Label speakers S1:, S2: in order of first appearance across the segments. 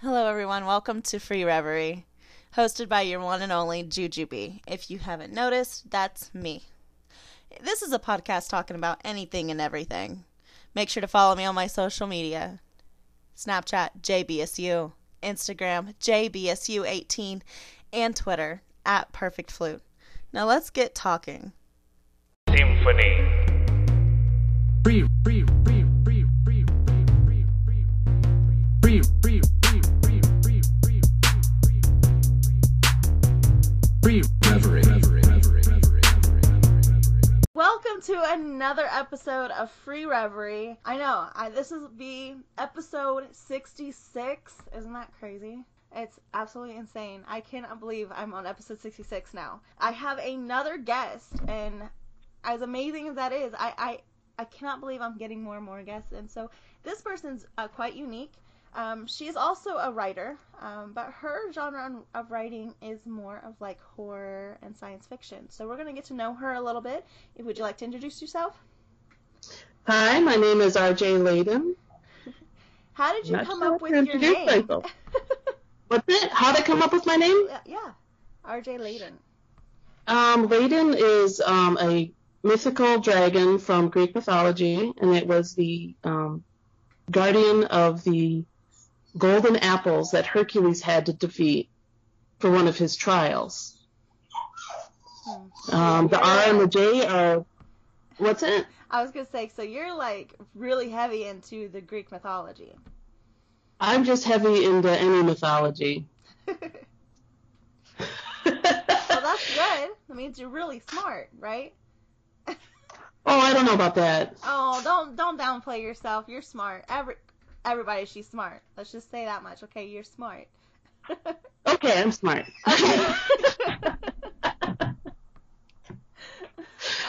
S1: Hello, everyone. Welcome to Free Reverie, hosted by your one and only Jujubee. If you haven't noticed, that's me. This is a podcast talking about anything and everything. Make sure to follow me on my social media Snapchat, JBSU, Instagram, JBSU18, and Twitter, at Perfect Flute. Now let's get talking.
S2: Symphony.
S3: Free, free, free,
S1: Welcome to another episode of Free Reverie. I know, I, this is the episode 66. Isn't that crazy? It's absolutely insane. I cannot believe I'm on episode 66 now. I have another guest, and as amazing as that is, I, I, I cannot believe I'm getting more and more guests. And so this person's uh, quite unique. Um, she is also a writer, um, but her genre of writing is more of like horror and science fiction. So we're going to get to know her a little bit. Would you like to introduce yourself?
S4: Hi, my name is RJ Layden.
S1: How did you
S4: Not
S1: come
S4: sure
S1: up with your name?
S4: What's it? How did I come up with my name?
S1: yeah, yeah, RJ Layden.
S4: Um, Layden is um, a mythical dragon from Greek mythology, and it was the um, guardian of the golden apples that Hercules had to defeat for one of his trials.
S1: Hmm.
S4: Um, the R and the J are. What's it?
S1: I was gonna say, so you're like really heavy into the Greek mythology.
S4: I'm just heavy into any mythology.
S1: Well, that's good. That means you're really smart, right?
S4: Oh, I don't know about that.
S1: Oh, don't don't downplay yourself. You're smart. Every everybody, she's smart. Let's just say that much. Okay, you're smart.
S4: Okay, I'm smart.
S1: Okay.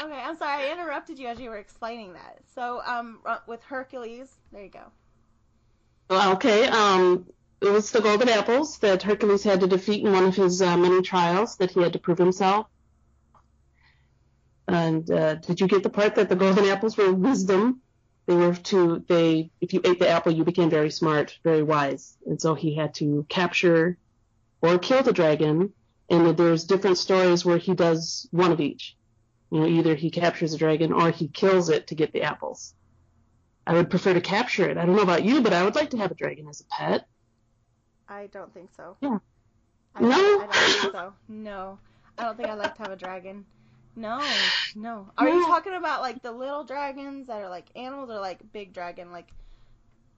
S1: okay, I'm sorry I interrupted you as you were explaining that. So, um, uh, with Hercules, there you go.
S4: Okay, um, it was the golden apples that Hercules had to defeat in one of his uh, many trials that he had to prove himself. And uh, did you get the part that the golden apples were wisdom? They were to they if you ate the apple, you became very smart, very wise, and so he had to capture or kill the dragon. And there's different stories where he does one of each. You know, either he captures the dragon or he kills it to get the apples. I would prefer to capture it. I don't know about you, but I would like to have a dragon as a pet.
S1: I don't think so.
S4: Yeah.
S1: I don't,
S4: No?
S1: I don't think so. No. I don't think I'd like to have a dragon. No, no. Are you talking about like the little dragons that are like animals or like big dragon, like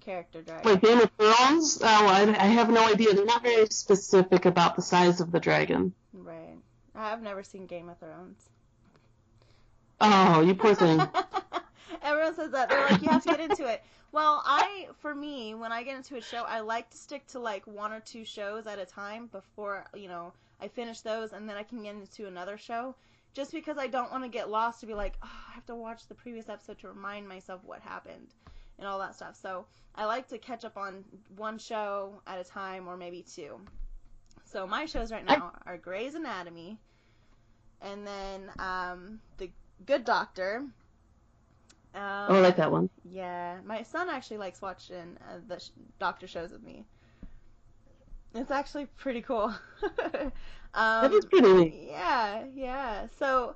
S1: character dragon?
S4: Like Game of Thrones? Oh, I, I have no idea. They're not very specific about the size of the dragon.
S1: Right. I've never seen Game of Thrones.
S4: Oh, you poor thing.
S1: Everyone says that. They're like, you have to get into it. Well, I, for me, when I get into a show, I like to stick to like one or two shows at a time before, you know, I finish those and then I can get into another show. Just because I don't want to get lost to be like, oh, I have to watch the previous episode to remind myself what happened and all that stuff. So I like to catch up on one show at a time or maybe two. So my shows right now are Grey's Anatomy and then um, The Good Doctor. Um,
S4: Oh, I like that one.
S1: yeah, my son actually likes watching uh, the sh- doctor shows with me. It's actually pretty cool. um,
S4: That is pretty neat.
S1: Yeah, yeah. So,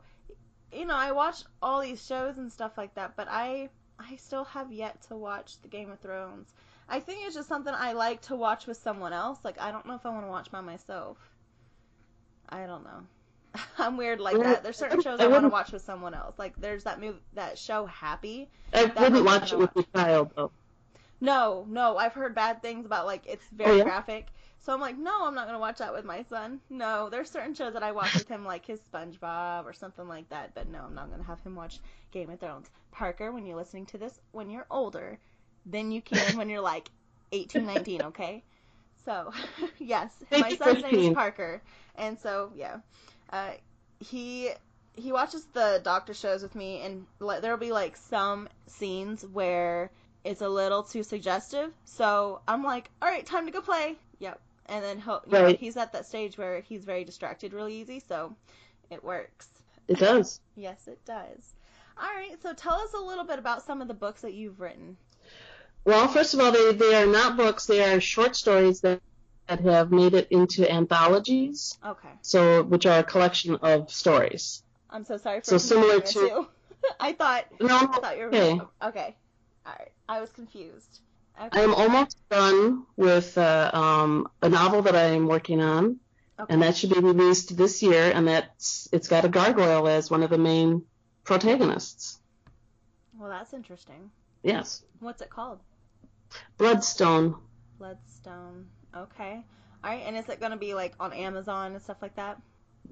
S1: you know, I watch all these shows and stuff like that, but I I still have yet to watch the Game of Thrones. I think it's just something I like to watch with someone else. Like I don't know if I want to watch by myself. I don't know. I'm weird like that. There's certain shows
S4: I
S1: I want to watch with someone else. Like there's that move that show Happy.
S4: I wouldn't watch it with your child, though.
S1: No, no, I've heard bad things about like it's very
S4: Oh, yeah?
S1: graphic. So I'm like, no, I'm not gonna watch that with my son. No, there's certain shows that I watch with him, like his SpongeBob or something like that. But no, I'm not gonna have him watch Game of Thrones. Parker, when you're listening to this, when you're older, then you can when you're like 18, 19, okay? So, yes, my son's name is Parker, and so yeah, uh, he he watches the doctor shows with me, and le- there'll be like some scenes where it's a little too suggestive. So I'm like, all right, time to go play. And then you know, he's at that stage where he's very distracted really easy, so it works.
S4: It does.
S1: Yes, it does. All right, so tell us a little bit about some of the books that you've written.
S4: Well, first of all, they, they are not books. They are short stories that, that have made it into anthologies,
S1: Okay.
S4: so which are a collection of stories.
S1: I'm so sorry for
S4: So similar to-
S1: I thought
S4: No,
S1: I thought you were
S4: okay.
S1: okay. All right. I was confused.
S4: I
S1: Okay.
S4: am almost done with uh, um, a novel that I am working on,
S1: okay.
S4: and that should be released this year. And that's it's got a gargoyle as one of the main protagonists.
S1: Well, that's interesting.
S4: Yes,
S1: What's it called?
S4: Bloodstone.
S1: Bloodstone. Okay. All right. And is it going to be like on Amazon and stuff like that?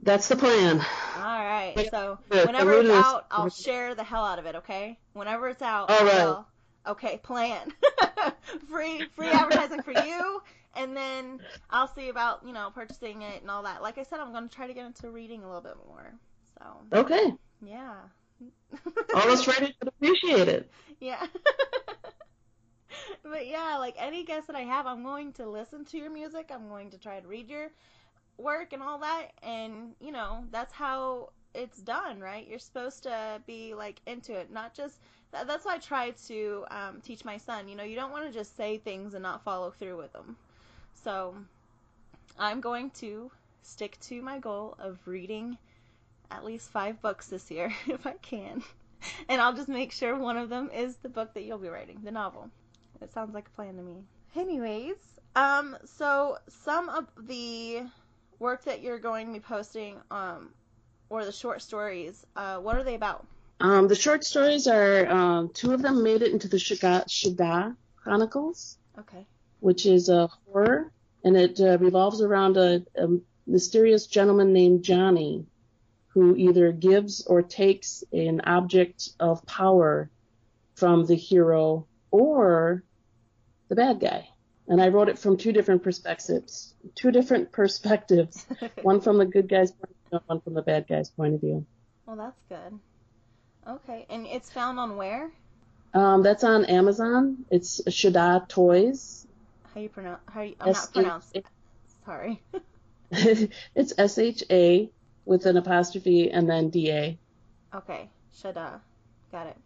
S4: That's the plan.
S1: All right. So whenever it's out, I'll share the hell out of it. Okay. Whenever it's out,
S4: All
S1: I'll... Okay. Plan. free free advertising for you, and then I'll see about you know purchasing it and all that. Like I said, I'm going to try to get into reading a little bit more. So
S4: Okay,
S1: yeah.
S4: all us writers would appreciate it.
S1: Yeah. but yeah, like any guest that I have, I'm going to listen to your music. I'm going to try to read your work and all that. And, you know, that's how it's done, right? You're supposed to be like into it, not just. That, that's why I try to um, teach my son. You know, you don't want to just say things and not follow through with them. So I'm going to stick to my goal of reading at least five books this year if I can and I'll just make sure one of them is the book that you'll be writing, the novel. It sounds like a plan to me. Anyways, um, so some of the work that you're going to be posting, um, or the short stories, uh, what are they about?
S4: Um, the short stories are um, two of them made it into the Sha'Daa, Sha'Daa Chronicles,
S1: Okay.
S4: which is a horror, and it uh, revolves around a, a mysterious gentleman named Johnny, who either gives or takes an object of power from the hero or the bad guy. And I wrote it from two different perspectives, two different perspectives, one from the good guy's point of view, one from the bad guy's point of view.
S1: well, that's good. Okay, and it's found on where?
S4: Um, that's on Amazon. It's Sha'Daa Toys.
S1: How you pronounce? How you, I'm not
S4: S-H-
S1: pronouncing. Sorry.
S4: it's S H A with an apostrophe and then D A.
S1: Okay, Sha'Daa. Got it.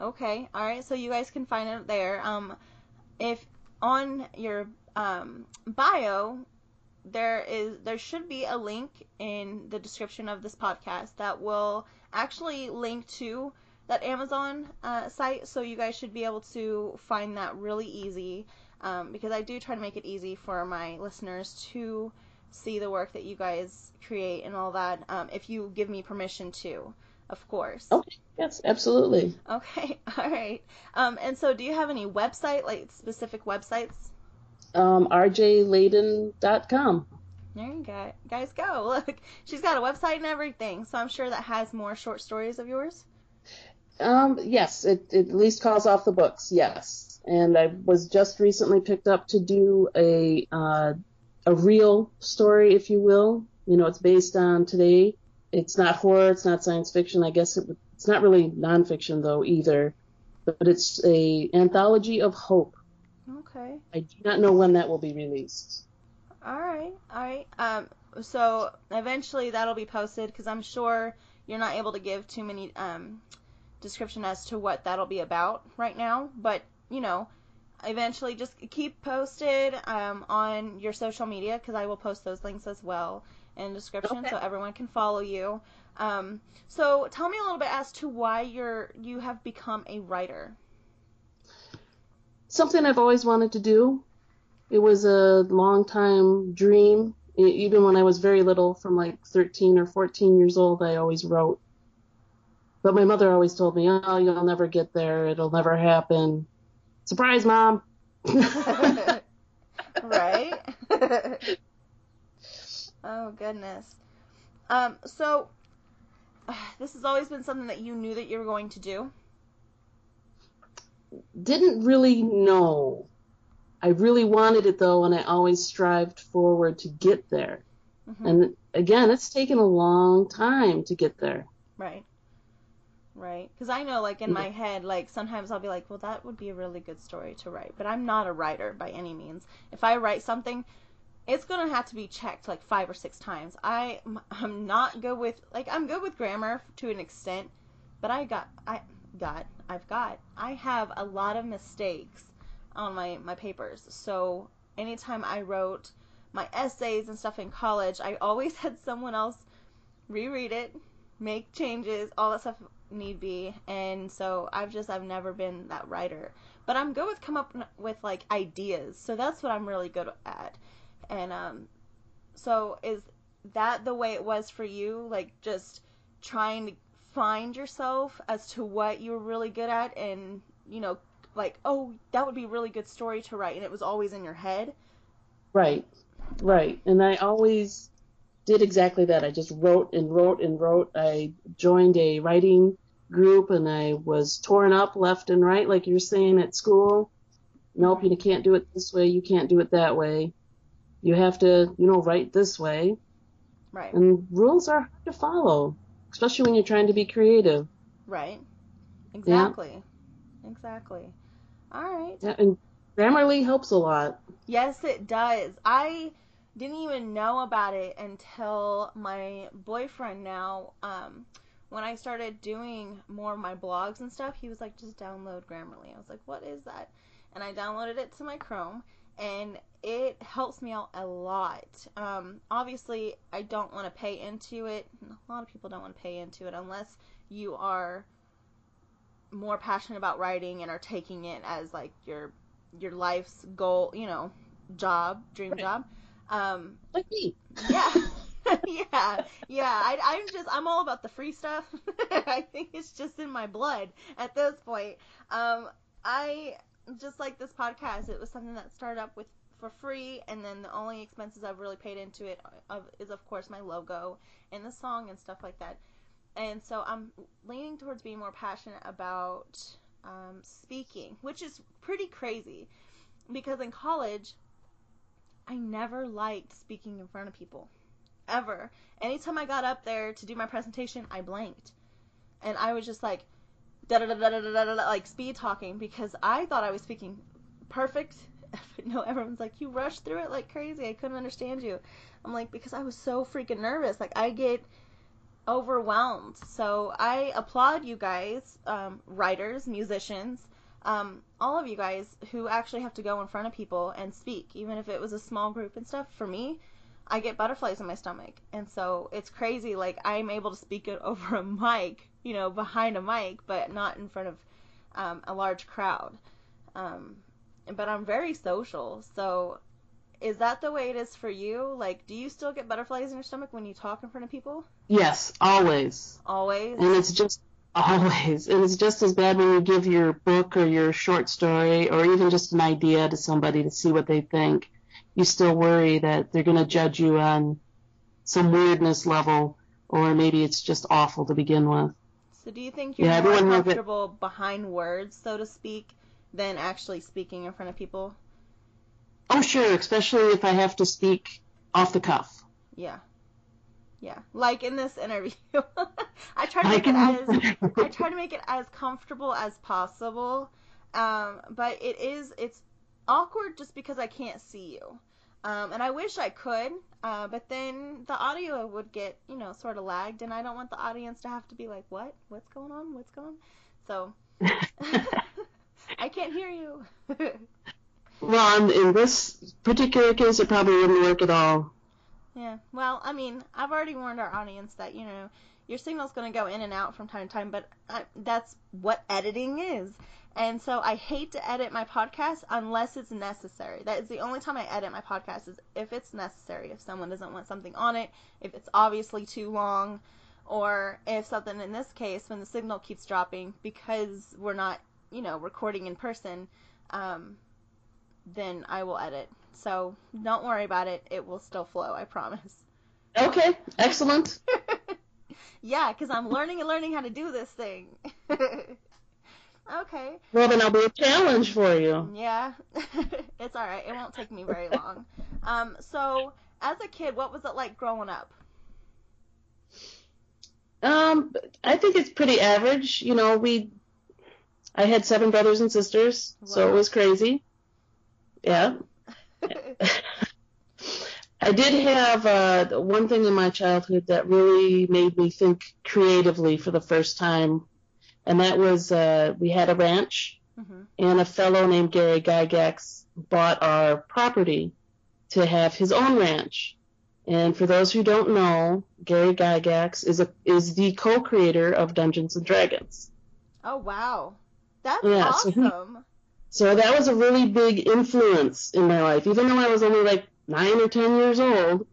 S1: Okay, all right. So you guys can find it there. Um, if on your um bio, there is there should be a link in the description of this podcast that will actually link to that Amazon uh, site, so you guys should be able to find that really easy. Um, because I do try to make it easy for my listeners to see the work that you guys create and all that. Um, if you give me permission to, of course.
S4: Okay. Yes, absolutely.
S1: Okay, all right. Um, and so, do you have any website, like specific websites?
S4: Um, RJLayden.com.
S1: There you go, guys. Go look. She's got a website and everything, so I'm sure that has more short stories of yours.
S4: Um, yes, it, it at least calls off the books. Yes, and I was just recently picked up to do a uh, a real story, if you will. You know, it's based on today. It's not horror. It's not science fiction. I guess it, it's not really nonfiction though either. But it's a anthology of hope.
S1: Okay.
S4: I do not know when that will be released.
S1: All right. All right. Um. So eventually that'll be posted because I'm sure you're not able to give too many um description as to what that'll be about right now, but you know. Eventually, just keep posted um, on your social media because I will post those links as well in the description
S4: Okay.
S1: so everyone can follow you. Um, so, tell me a little bit as to why you're you have become a writer.
S4: something I've always wanted to do. It was a long time dream. Even when I was very little, from like 13 or 14 years old, I always wrote. But my mother always told me, "Oh, you'll never get there. It'll never happen." Surprise, mom.
S1: right? oh goodness. Um, so this has always been something that you knew that you were going to do.
S4: Didn't really know. I really wanted it though, and I always strived forward to get there.
S1: Mhm.
S4: And again, it's taken a long time to get there.
S1: Right. Right. Because I know, like, in my head, like, sometimes I'll be like, well, that would be a really good story to write. But I'm not a writer by any means. If I write something, it's going to have to be checked like five or six times. I, I'm not good with, like, I'm good with grammar to an extent, but I got, I got, I've got, I have a lot of mistakes on my my papers. So anytime I wrote my essays and stuff in college, I always had someone else reread it, make changes, all that stuff need be. And so I've just I've never been that writer, but I'm good with come up with like ideas. So that's what I'm really good at. And um, so is that the way it was for you? Like just trying to find yourself as to what you were really good at, and you know, like oh that would be a really good story to write, and it was always in your head.
S4: Right, right. And I always did exactly that. I just wrote and wrote and wrote. I joined a writing group and I was torn up left and right, like you're saying at school. Nope, you can't do it this way. You can't do it that way. You have to, you know, write this way.
S1: Right.
S4: And rules are hard to follow, especially when you're trying to be creative.
S1: Right. Exactly. Exactly. All right.
S4: Yeah, and Grammarly helps a lot.
S1: Yes, it does. I didn't even know about it until my boyfriend now. Um, when I started doing more of my blogs and stuff, he was like, just download Grammarly. I was like, what is that? And I downloaded it to my Chrome, and it helps me out a lot. Um, obviously, I don't want to pay into it. A lot of people don't want to pay into it unless you are more passionate about writing and are taking it as like your your life's goal, you know, job, dream
S4: Right.
S1: job. Um,
S4: Like me.
S1: yeah. yeah, yeah. I, I'm just, I'm all about the free stuff. I think it's just in my blood at this point. Um, I just like this podcast. It was something that started up with for free, and then the only expenses I've really paid into it of, is, of course, my logo and the song and stuff like that. And so I'm leaning towards being more passionate about um, speaking, which is pretty crazy because in college, I never liked speaking in front of people. Ever. Anytime I got up there to do my presentation, I blanked. And I was just like, da da da da da da da, like speed talking because I thought I was speaking perfect. no, everyone's like, you rushed through it like crazy. I couldn't understand you. I'm like, because I was so freaking nervous. Like, I get overwhelmed. So I applaud you guys, um, writers, musicians, um, all of you guys who actually have to go in front of people and speak, even if it was a small group and stuff. For me, I get butterflies in my stomach, and so it's crazy. Like I'm able to speak it over a mic, you know, behind a mic, but not in front of um, a large crowd. Um, but I'm very social, so is that the way it is for you? Like, do you still get butterflies in your stomach when you talk in front of people?
S4: Yes, always.
S1: Always.
S4: And it's just always. And it's just as bad when you give your book or your short story or even just an idea to somebody to see what they think. You still worry that they're going to judge you on some weirdness level or maybe it's just awful to begin with.
S1: So do you think you're
S4: Yeah,
S1: more
S4: everyone has it.
S1: comfortable behind words, so to speak, than actually speaking in front of people?
S4: Oh, sure, especially if I have to speak off the cuff.
S1: Yeah. Yeah. Like in this interview. I try to make it as I try to make it as comfortable as possible. Um, but it is it's awkward just because I can't see you. Um, and I wish I could, uh, but then the audio would get, you know, sort of lagged, and I don't want the audience to have to be like, "What? What's going on? What's going on?" So I can't hear you.
S4: Well, in, this particular case, it probably wouldn't work at all.
S1: Yeah. Well, I mean, I've already warned our audience that, you know, your signal's going to go in and out from time to time, but I, that's what editing is. And so I hate to edit my podcast unless it's necessary. That is the only time I edit my podcast is if it's necessary. If someone doesn't want something on it, if it's obviously too long, or if something in this case when the signal keeps dropping because we're not, you know, recording in person, um, then I will edit. So don't worry about it. It will still flow, I promise.
S4: Okay, excellent.
S1: yeah, because I'm learning and learning how to do this thing. okay.
S4: Well, then I'll be a challenge for you.
S1: Yeah. it's all right. It won't take me very long. Um, so, as a kid, what was it like growing up?
S4: Um, I think it's pretty average. You know, we, I had seven brothers and sisters, so it was crazy. Yeah. I did have uh, one thing in my childhood that really made me think creatively for the first time, and that was uh, we had a ranch
S1: Mhm.
S4: and a fellow named Gary Gygax bought our property to have his own ranch. And for those who don't know, Gary Gygax is a is the co-creator of Dungeons and Dragons.
S1: Oh wow, that's
S4: Yeah, so he-
S1: awesome.
S4: So that was a really big influence in my life. Even though I was only like nine or ten years old,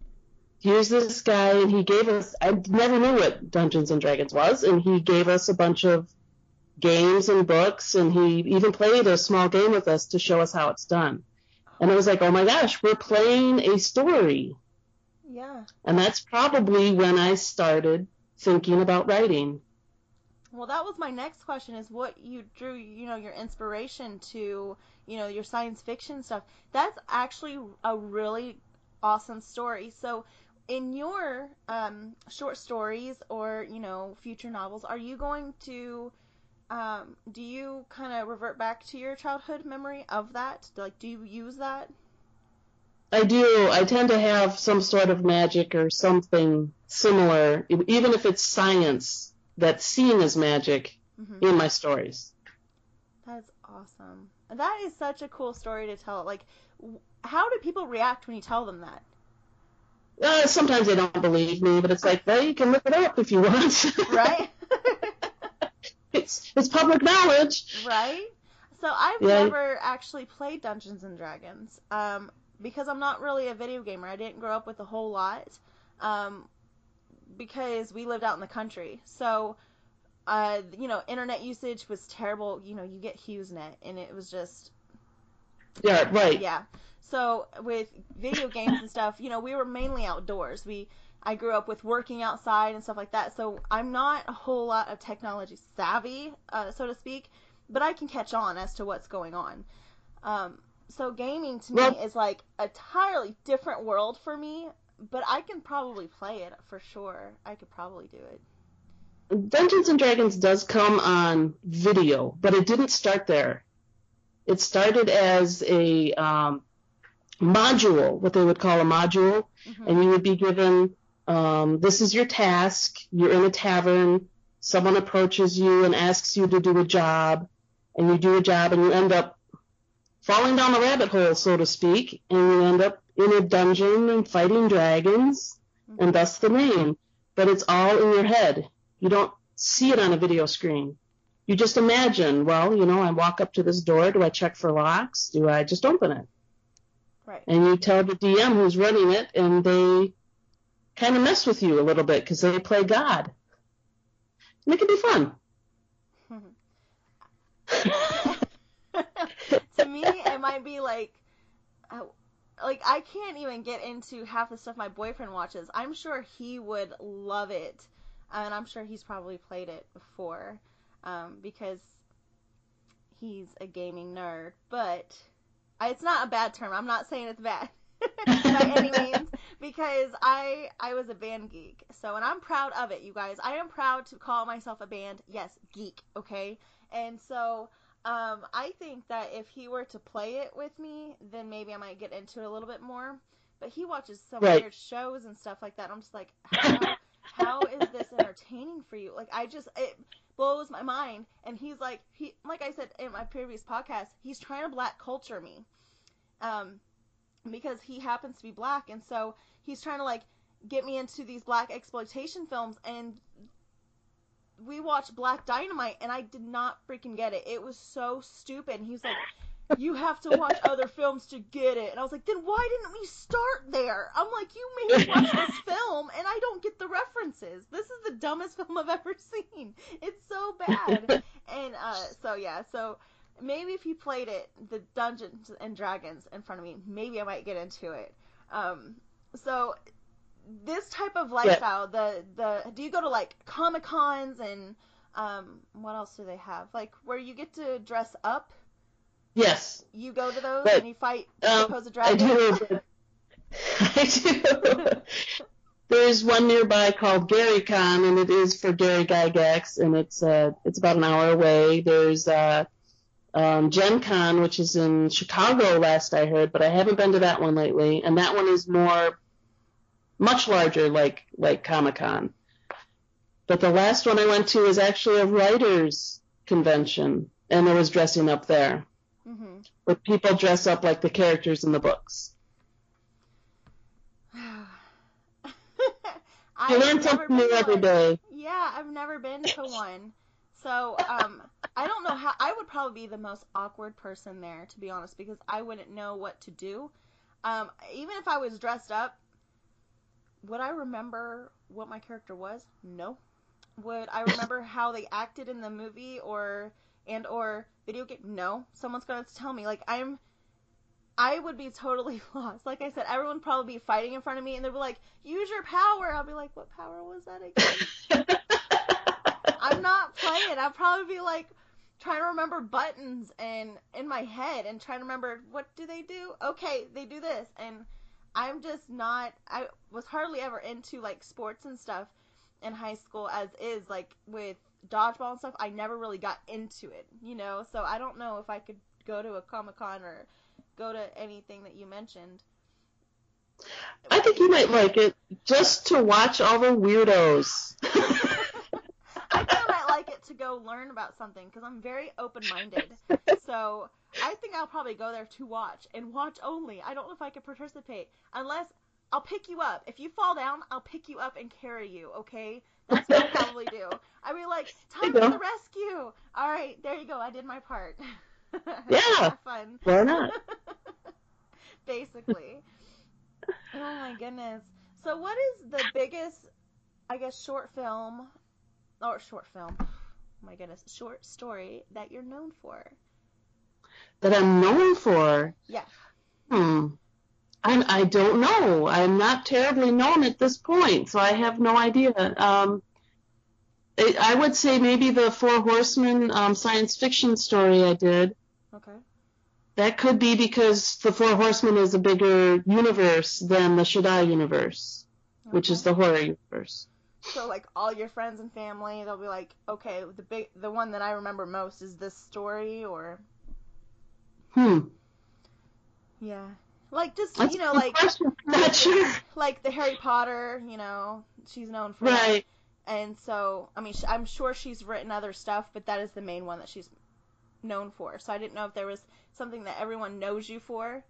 S4: here's this guy, and he gave us. I never knew what Dungeons and Dragons was, and he gave us a bunch of games and books, and he even played a small game with us to show us how it's done. And it was like, oh my gosh, we're playing a story.
S1: Yeah.
S4: And that's probably when I started thinking about writing.
S1: Well, that was my next question: is what you drew, you know, your inspiration to, you know, your science fiction stuff. That's actually a really awesome story. So, in your um, short stories or you know future novels, are you going to, um, do you kind of revert back to your childhood memory of that? Like, do you use that?
S4: I do. I tend to have some sort of magic or something similar, even if it's science that's seen as magic
S1: hmm
S4: in my stories.
S1: That's awesome. That is such a cool story to tell. Like, how do people react when you tell them that?
S4: Uh, sometimes they don't believe me, but it's like, well, you can look it up if you want.
S1: Right?
S4: it's it's public knowledge.
S1: right? So I've
S4: Yeah.
S1: never actually played Dungeons and Dragons um, because I'm not really a video gamer. I didn't grow up with a whole lot um, because we lived out in the country. So, uh, you know, internet usage was terrible. You know, you get HughesNet, and it was just
S4: Yeah, right.
S1: yeah. So with video games and stuff, you know, we were mainly outdoors. We I grew up with working outside and stuff like that. So I'm not a whole lot of technology savvy, uh, so to speak, but I can catch on as to what's going on. Um, so gaming to me is like a entirely different world for me, but I can probably play it for sure. I could probably do it.
S4: Dungeons and Dragons does come on video, but it didn't start there. It started as a um, module, what they would call a module,
S1: Mhm.
S4: and you would be given um, this is your task. You're in a tavern. Someone approaches you and asks you to do a job, and you do a job, and you end up falling down the rabbit hole, so to speak, and you end up in a dungeon and fighting dragons, and that's the name. But it's all in your head. You don't see it on a video screen. You just imagine, well, you know, I walk up to this door. Do I check for locks? Do I just open it?
S1: Right.
S4: and you tell the DM who's running it, and they kind of mess with you a little bit because they play God. And it can be fun.
S1: to me, it might be like, uh, like I can't even get into half the stuff my boyfriend watches. I'm sure he would love it, and I'm sure he's probably played it before, um, because he's a gaming nerd. But I, it's not a bad term. I'm not saying it's bad by any means because I I was a band geek. So and I'm proud of it, you guys. I am proud to call myself a band yes geek. Okay, and so um, I think that if he were to play it with me, then maybe I might get into it a little bit more. But he watches some
S4: Right.
S1: weird shows and stuff like that. I'm just like, how, how is this entertaining for you? Like, I just it blows my mind. And he's like, he like I said in my previous podcast, he's trying to black culture me, um, because he happens to be black, and so he's trying to like get me into these black exploitation films and we watched Black Dynamite and I did not freaking get it. It was so stupid. And he was like, You have to watch other films to get it. And I was like, Then why didn't we start there? I'm like, You made me watch this film and I don't get the references. This is the dumbest film I've ever seen. It's so bad. and uh, so, yeah, so maybe if he played it, the Dungeons and Dragons in front of me, maybe I might get into it. Um, so this type of lifestyle, the the do you go to like comic cons and um what else do they have? Like where you get to dress up?
S4: Yes,
S1: You go to those
S4: Right.
S1: and you fight
S4: Um,
S1: suppose a
S4: I
S1: dragon.
S4: do. I do. There's one nearby called GaryCon, and it is for Gary Gygax, and it's uh, it's about an hour away. There's uh, um, Gen Con, which is in Chicago, last I heard, but I haven't been to that one lately, and that one is more, much larger, like like Comic Con. But the last one I went to was actually a writers convention, and there was dressing up there,
S1: hmm
S4: where people dress up like the characters in the books.
S1: I've
S4: learn something new every day.
S1: Yeah, I've never been to one. So, um, I don't know how. I would probably be the most awkward person there, to be honest, because I wouldn't know what to do. Um, even if I was dressed up, would I remember what my character was? No. Would I remember how they acted in the movie or and or video game? No. Someone's gonna tell me. Like I'm. I would be totally lost. Like I said, everyone would probably be fighting in front of me, and they'd be like, "Use your power." I'll be like, "What power was that again?" I'm not playing. I'll probably be like trying to remember buttons and in my head and trying to remember what do they do? Okay, they do this and I'm just not I was hardly ever into like sports and stuff in high school as is like with dodgeball and stuff. I never really got into it, you know. So I don't know if I could go to a Comic-Con or go to anything that you mentioned.
S4: I think you might like it just to watch all the weirdos.
S1: I think I might like it to go learn about something because I'm very open minded. So I think I'll probably go there to watch and watch only. I don't know if I could participate unless I'll pick you up. If you fall down, I'll pick you up and carry you. Okay, that's what I'll probably do. I'll be like, time for the rescue. All right, there you go. I did my part.
S4: Yeah.
S1: Fun.
S4: Why not?
S1: Basically. Oh my goodness. So what is the biggest I guess short film or short film. Oh my goodness, a short story that you're known for?
S4: That I'm known for.
S1: Yeah.
S4: Hmm. I I don't know. I'm not terribly known at this point, so I have no idea. Um, I I would say maybe the Four Horsemen um, science fiction story I did.
S1: Okay.
S4: That could be because the Four Horsemen is a bigger universe than the Sha'Daa universe, which is the horror universe.
S1: So like all your friends and family, they'll be like, okay, the big, the one that I remember most is this story, or
S4: Hmm.
S1: yeah, like just
S4: That's
S1: you know like
S4: not sure.
S1: like the Harry Potter, you know, she's known for that.
S4: Right.
S1: And so, I mean, I'm sure she's written other stuff, but that is the main one that she's known for. So I didn't know if there was something that everyone knows you for.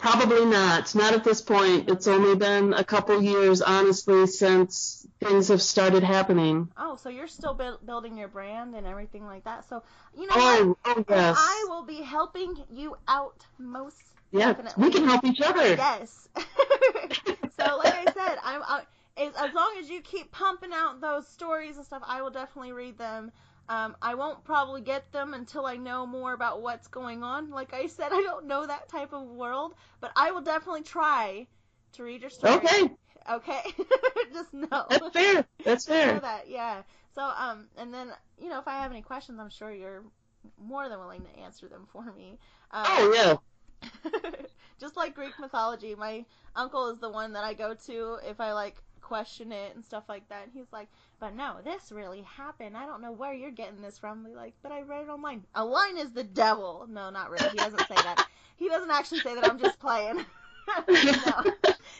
S4: Probably not. Not at this point. It's only been a couple years, honestly, since things have started happening.
S1: Oh, so you're still buil- building your brand and everything like that. So, you know?
S4: Oh, oh yes.
S1: I will be helping you out most
S4: Yeah,
S1: definitely.
S4: we can help each other.
S1: Yes. so, like I said, I'm I, as long as you keep pumping out those stories and stuff, I will definitely read them. Um, I won't probably get them until I know more about what's going on. Like I said, I don't know that type of world, but I will definitely try to read your story.
S4: Okay,
S1: Okay. Just know.
S4: that's fair. That's
S1: know
S4: fair.
S1: that, yeah. So, um, and then you know, if I have any questions, I'm sure you're more than willing to answer them for me. Um,
S4: Oh yeah.
S1: just like Greek mythology, my uncle is the one that I go to if I like question it and stuff like that. And he's like, "But no, this really happened. I don't know where you're getting this from." Be like, "But I read it online. A line is the devil." No, not really. He doesn't say that. He doesn't actually say that. I'm just playing. no,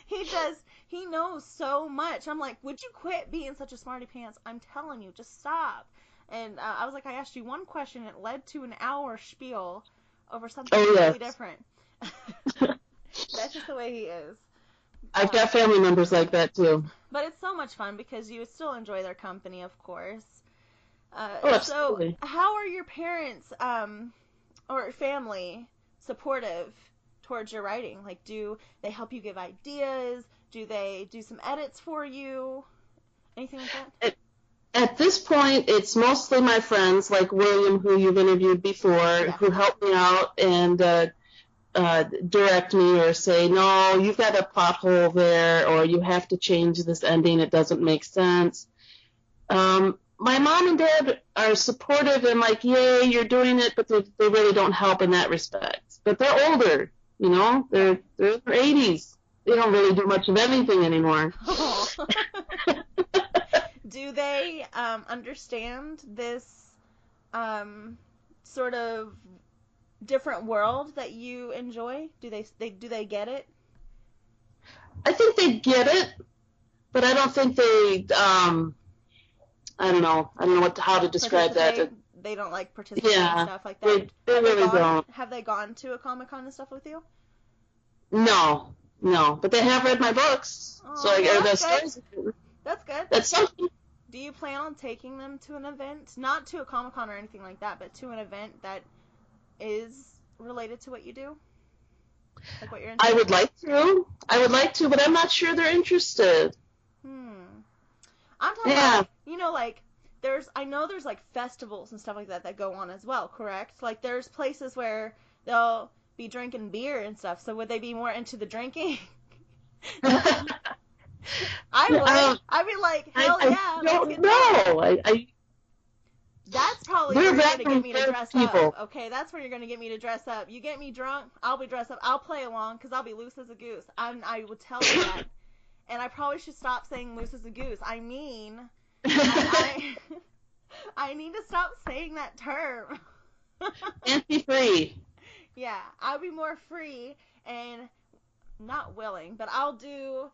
S1: he does. He knows so much. I'm like, "Would you quit being such a smarty pants?" I'm telling you, just stop. And uh, I was like, I asked you one question. It led to an hour spiel over something
S4: Oh,
S1: completely
S4: yes.
S1: different. That's just the way he is.
S4: I've got family members like that too.
S1: But it's so much fun because you still enjoy their company, of course. Uh,
S4: Oh,
S1: so,
S4: absolutely.
S1: how are your parents um, or family supportive towards your writing? Like, do they help you give ideas? Do they do some edits for you? Anything like that?
S4: At this point, it's mostly my friends, like William, who you've interviewed before, who help me out and uh, uh, direct me or say, no, you've got a plot hole there, or you have to change this ending, it doesn't make sense. Um, my mom and dad are supportive and like, yay, you're doing it, but they, they really don't help in that respect. But they're older, you know, they're, they're in their 80s. They don't really do much of anything anymore.
S1: do they um, understand this um, sort of different world that you enjoy? Do they, they do they get it?
S4: I think they get it, but I don't think they. Um, I don't know. I don't know what how to describe that.
S1: They don't like participating
S4: Yeah,
S1: and stuff like that.
S4: They, they
S1: have,
S4: really
S1: they gone,
S4: don't.
S1: have they gone to a Comic Con and stuff with you?
S4: No, no. But they have read my books.
S1: Aw,
S4: so I
S1: that's
S4: stories.
S1: That's good.
S4: That's something.
S1: Do you plan on taking them to an event? Not to a Comic Con or anything like that, but to an event that is related to what you do? Like what you're?
S4: I would like to. I would like to, but I'm not sure they're interested.
S1: Hmm. I'm talking
S4: Yeah.
S1: about, you know, like, there's, I know there's like festivals and stuff like that that go on as well, correct? Like, there's places where they'll be drinking beer and stuff, so would they be more into the drinking? I would.
S4: Um,
S1: I'd be like, hell
S4: I
S1: yeah, let's
S4: don't know. I, I
S1: That's probably
S4: We're
S1: where you're gonna get me to dress
S4: people.
S1: up. Okay, that's where you're gonna get me to dress up. You get me drunk, I'll be dressed up. I'll play along because I'll be loose as a goose. I'm, I would tell you that. And I probably should stop saying loose as a goose. I mean, I, I, I need to stop saying that term.
S4: fancy free.
S1: yeah, I'll be more free and not willing, but I'll do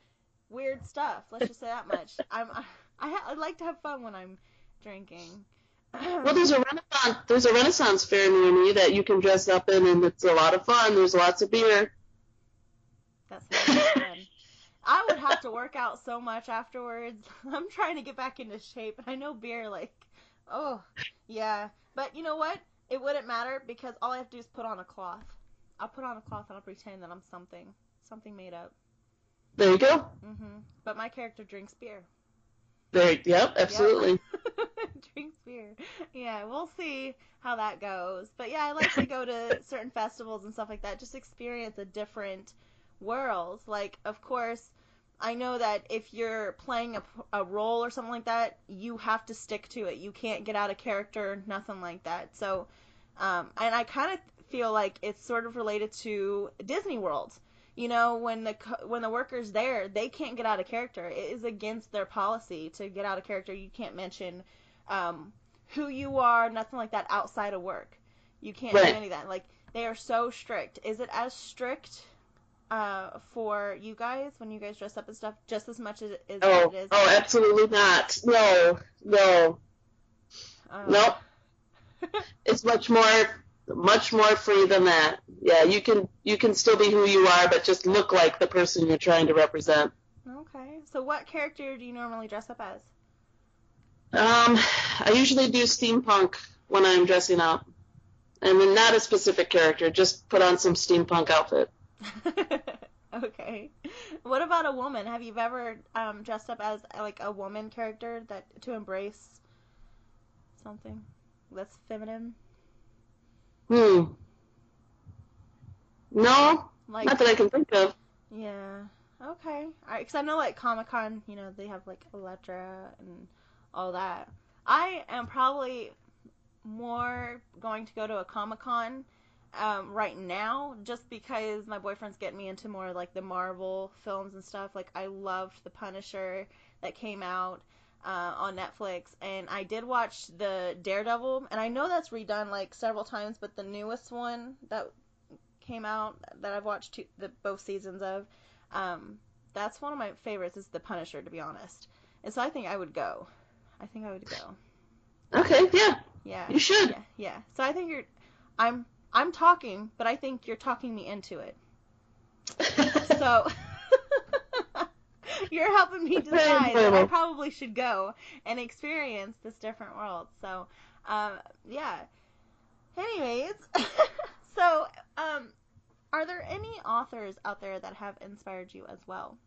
S1: weird stuff. Let's just say that much. I'm, I, I like to have fun when I'm drinking.
S4: Well, there's a renaissance. There's a Renaissance fair near me that you can dress up in, and it's a lot of fun. There's lots of beer.
S1: That's fun. I would have to work out so much afterwards. I'm trying to get back into shape, and I know beer, like, oh, yeah. But you know what? It wouldn't matter because all I have to do is put on a cloth. I'll put on a cloth and I'll pretend that I'm something, something made up.
S4: There you go.
S1: hmm But my character drinks beer.
S4: There. Yep. Absolutely.
S1: drinks Yeah, we'll see how that goes. But yeah, I like to go to certain festivals and stuff like that. Just experience a different world. Like, of course, I know that if you're playing a, a role or something like that, you have to stick to it. You can't get out of character, nothing like that. So, um, and I kind of feel like it's sort of related to Disney World. You know, when the when the workers there, they can't get out of character. It is against their policy to get out of character. You can't mention um, who you are, nothing like that outside of work. You can't
S4: Right.
S1: do any of that. Like they are so strict. Is it as strict uh, for you guys when you guys dress up and stuff, just as much as it is?
S4: Oh.
S1: it is
S4: Oh, absolutely not. No. No.
S1: um,
S4: Nope. It's much more, much more free than that. Yeah, you can you can still be who you are, but just look like the person you're trying to represent.
S1: Okay. So what character do you normally dress up as?
S4: Um, I usually do steampunk when I'm dressing up, and then not a specific character. Just put on some steampunk outfit.
S1: okay. What about a woman? Have you ever um, dressed up as like a woman character that to embrace something that's feminine?
S4: Hmm. No,
S1: Like
S4: not that I can think of.
S1: yeah. Okay. All right. Because I know like Comic Con, you know, they have like Elektra and all that. I am probably more going to go to a Comic Con um, right now just because my boyfriend's getting me into more like the Marvel films and stuff. Like I loved The Punisher that came out uh, on Netflix, and I did watch the Daredevil, and I know that's redone like several times, but the newest one that came out that I've watched two, the both seasons of, um, that's one of my favorites. Is The Punisher, to be honest, and so I think I would go. I think I would go.
S4: Okay, yeah,
S1: Yeah.
S4: you should.
S1: Yeah, yeah. So I think you're, I'm, I'm talking, but I think you're talking me into it. So you're helping me decide that I probably should go and experience this different world. So, um, yeah. Anyways, so um, are there any authors out there that have inspired you as well?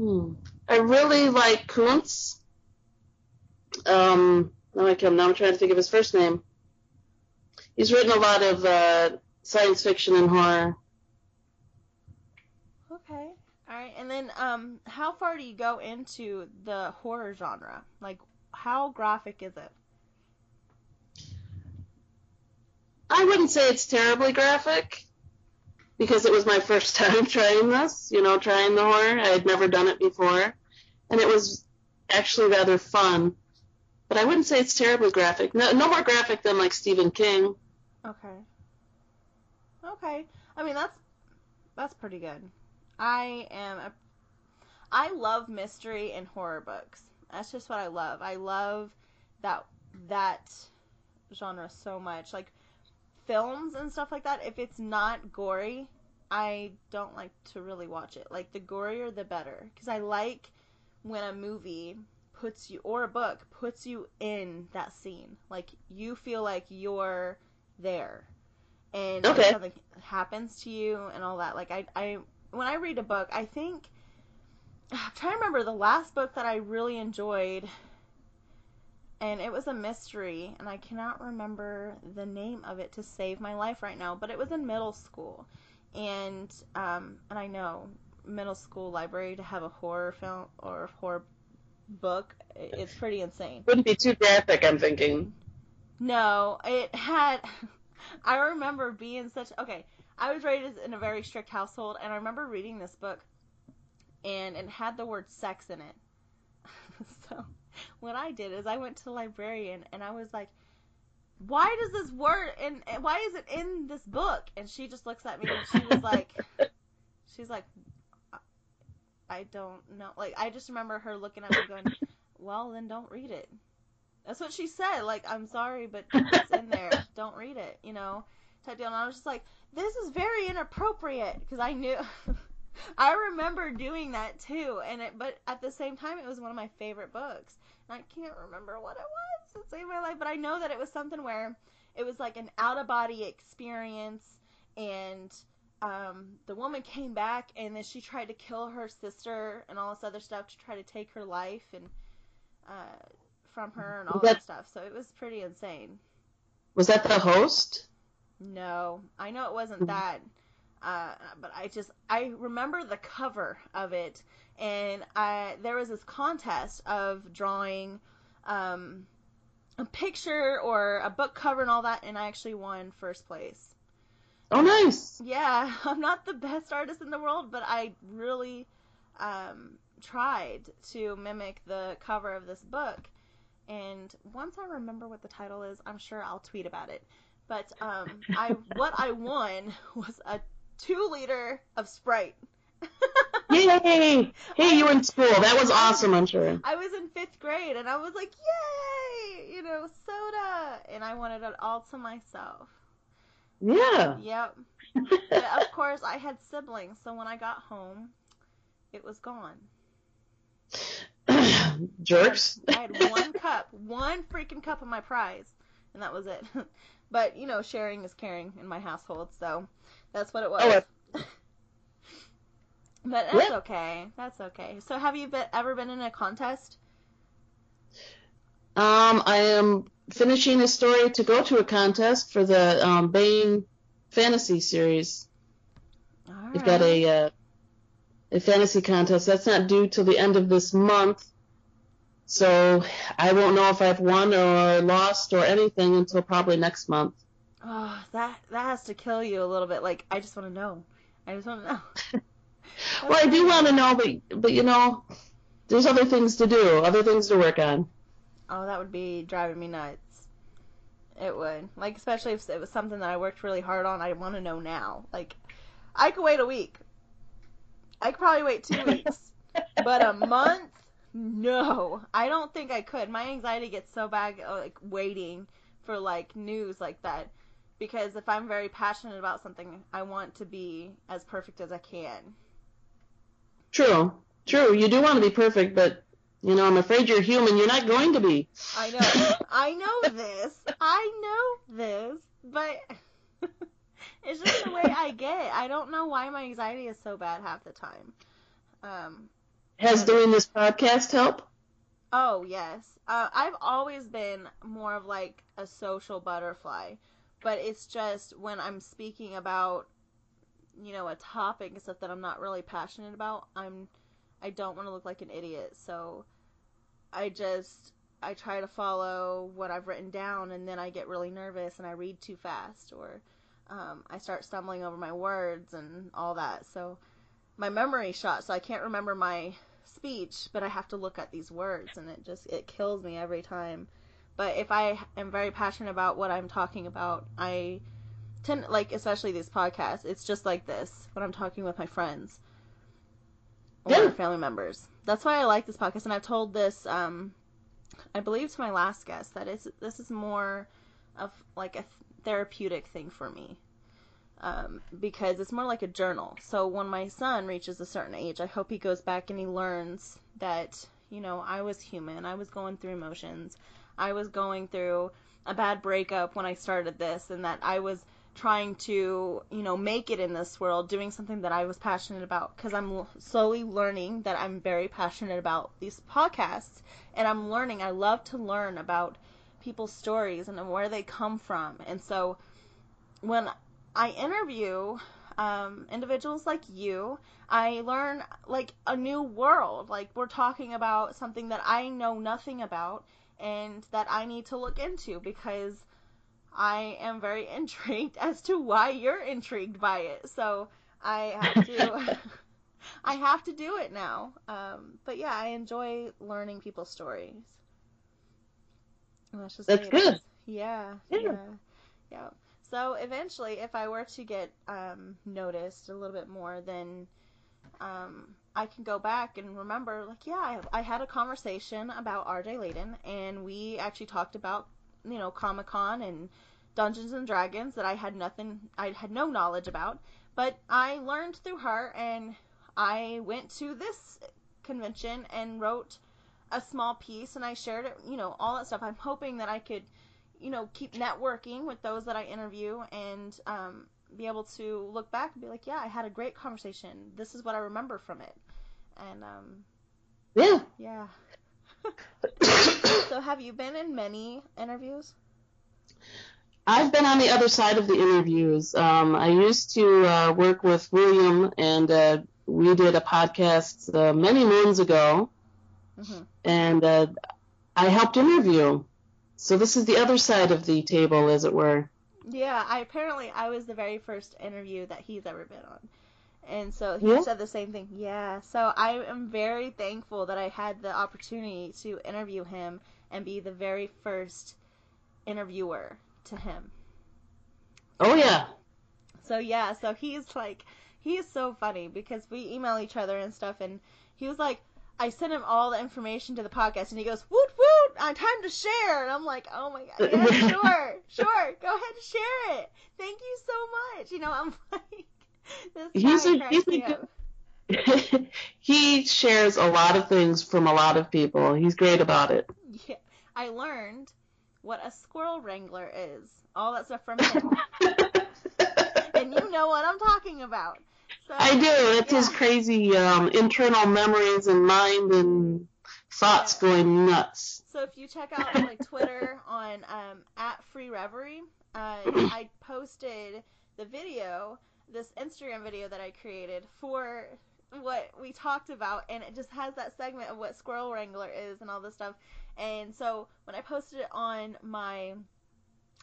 S4: Hmm. I really like Koontz. Um, now I can. Now I'm trying to think of his first name. He's written a lot of uh, science fiction and horror.
S1: Okay. All right. And then, um, how far do you go into the horror genre? Like, how graphic is it?
S4: I wouldn't say it's terribly graphic because it was my first time trying this, you know, trying the horror. I had never done it before, and it was actually rather fun. But I wouldn't say it's terribly graphic. No, no more graphic than like Stephen King.
S1: Okay. Okay. I mean, that's that's pretty good. I am a I love mystery and horror books. That's just what I love. I love that that genre so much. Like films and stuff like that, if it's not gory, I don't like to really watch it. Like the gorier the better cuz I like when a movie puts you or a book puts you in that scene. Like you feel like you're there. And
S4: Okay.
S1: something happens to you and all that. Like I I when I read a book, I think I'm trying to remember the last book that I really enjoyed and it was a mystery and I cannot remember the name of it to save my life right now, but it was in middle school. And um and I know middle school library to have a horror film or horror book it's pretty insane.
S4: Wouldn't be too graphic, I'm thinking.
S1: No, it had. I remember being such. Okay, I was raised in a very strict household, and I remember reading this book, and it had the word sex in it. What I did is I went to the librarian, and I was like, "Why does this word and why is it in this book?" And she just looks at me, and she was like, "She's like, I- I don't know." Like, I just remember her looking at me, going, "Well, then don't read it." That's what she said. Like, I'm sorry, but it's in there. Don't read it, you know, type deal. And I was just like, this is very inappropriate because I knew. I remember doing that too, and it. But at the same time, it was one of my favorite books. And I can't remember what it was that saved my life, but I know that it was something where it was like an out of body experience, and um, the woman came back, and then she tried to kill her sister and all this other stuff to try to take her life and. Uh, from her and all
S4: That-
S1: that stuff. So it was pretty insane.
S4: Was that the host?
S1: No, I know it wasn't
S4: Mhm.
S1: that, uh, but I just I remember the cover of it, and I there was this contest of drawing um, a picture or a book cover and all that, and I actually won first place.
S4: Oh, nice.
S1: Yeah, I'm not the best artist in the world, but I really um, tried to mimic the cover of this book. And once I remember what the title is, I'm sure I'll tweet about it. But um, I what I won was a two liter of Sprite.
S4: Yay! Hey, you were in school. That was awesome, I'm sure.
S1: I was in fifth grade, and I was like, "Yay!" You know, soda, and I wanted it all to myself.
S4: Yeah.
S1: Yep. But of course, I had siblings, so when I got home, it was gone.
S4: Jerks.
S1: I had one cup, one freaking cup of my prize, and that was it. But you know, sharing is caring in my household, so that's what it was.
S4: Oh,
S1: but that's okay. That's okay. So, have you been, ever been in a contest?
S4: Um, I am finishing a story to go to a contest for the um, Baen fantasy series.
S1: All
S4: We've got a uh, a fantasy contest. That's not due till the end of this month, so I won't know if I've won or lost or anything until probably next month.
S1: Oh, that that has to kill you a little bit. Like, I just want to know. I just want to know.
S4: Well, I do want to know, but but you know, there's other things to do, other things to work on.
S1: Oh, that would be driving me nuts. It would. Like, especially if it was something that I worked really hard on, I want to know now. Like, I could wait a week. I could probably wait two weeks. but a month? No. I don't think I could. My anxiety gets so bad, like, waiting for, like, news like that. Because if I'm very passionate about something, I want to be as perfect as I can.
S4: True, true. You do want to be perfect, but you know, I'm afraid you're human. You're not going to be.
S1: I know. I know this. I know this, but it's just the way I get. I don't know why my anxiety is so bad half the time. Um.
S4: Has doing this podcast help?
S1: Oh yes. Uh, I've always been more of like a social butterfly, but it's just when I'm speaking about, you know, a topic and stuff that I'm not really passionate about, I'm, I don't want to look like an idiot. So, I just I try to follow what I've written down, and then I get really nervous and I read too fast, or um, I start stumbling over my words and all that. So, my memory shot, so I can't remember my speech, but I have to look at these words, and it just it kills me every time. But if I am very passionate about what I'm talking about, I tend like especially these podcasts. It's just like this when I'm talking with my friends or
S4: Yeah.
S1: family members. That's why I like this podcast, and I've told this um, I believe to my last guest that is this is more of like a therapeutic thing for me. Um, because it's more like a journal. So when my son reaches a certain age, I hope he goes back and he learns that, you know, I was human. I was going through emotions. I was going through a bad breakup when I started this and that I was trying to, you know, make it in this world, doing something that I was passionate about because I'm slowly learning that I'm very passionate about these podcasts and I'm learning. I love to learn about people's stories and where they come from. And so when I interview um, individuals like you, I learn like a new world. Like we're talking about something that I know nothing about and that I need to look into because I am very intrigued as to why you're intrigued by it. So I have to I have to do it now. Um, but yeah, I enjoy learning people's stories. That's
S4: That's good.
S1: Yeah,
S4: Yeah.
S1: yeah, yeah. So eventually, if I were to get um, noticed a little bit more, then um, I can go back and remember, like, yeah, I, I had a conversation about R.J. Layden, and we actually talked about, you know, Comic Con and Dungeons and Dragons that I had nothing, I had no knowledge about, but I learned through her, and I went to this convention and wrote a small piece, and I shared it, you know, all that stuff. I'm hoping that I could, you know, keep networking with those that I interview and um, be able to look back and be like, yeah, I had a great conversation. This is what I remember from it. And um,
S4: Yeah.
S1: yeah. so have you been in many interviews?
S4: I've been on the other side of the interviews. Um, I used to uh, work with William, and uh, we did a podcast uh, many moons ago,
S1: hmm
S4: and uh, I helped interview. So this is the other side of the table, as it were.
S1: Yeah, I apparently I was the very first interview that he's ever been on. And so he
S4: Yeah?
S1: said the same thing. Yeah. So I am very thankful that I had the opportunity to interview him and be the very first interviewer to him.
S4: Oh yeah,
S1: So yeah, so he's like he is so funny because we email each other and stuff and he was like I sent him all the information to the podcast and he goes, Woot woot, uh, time to share and I'm like, Oh my god, yeah, sure, sure, go ahead and share it. Thank you so much. You know, I'm like this
S4: He's a- he's a good- he shares a lot of things from a lot of people. He's great about it.
S1: Yeah. I learned what a squirrel wrangler is. All that stuff from him. and you know what I'm talking about.
S4: I do. It's his
S1: yeah.
S4: crazy um, internal memories and mind and thoughts
S1: Yeah.
S4: going nuts.
S1: So if you check out my Twitter on um, at Free Reverie, uh, I posted the video, this Instagram video that I created for what we talked about, and it just has that segment of what Squirrel Wrangler is and all this stuff. And so when I posted it on my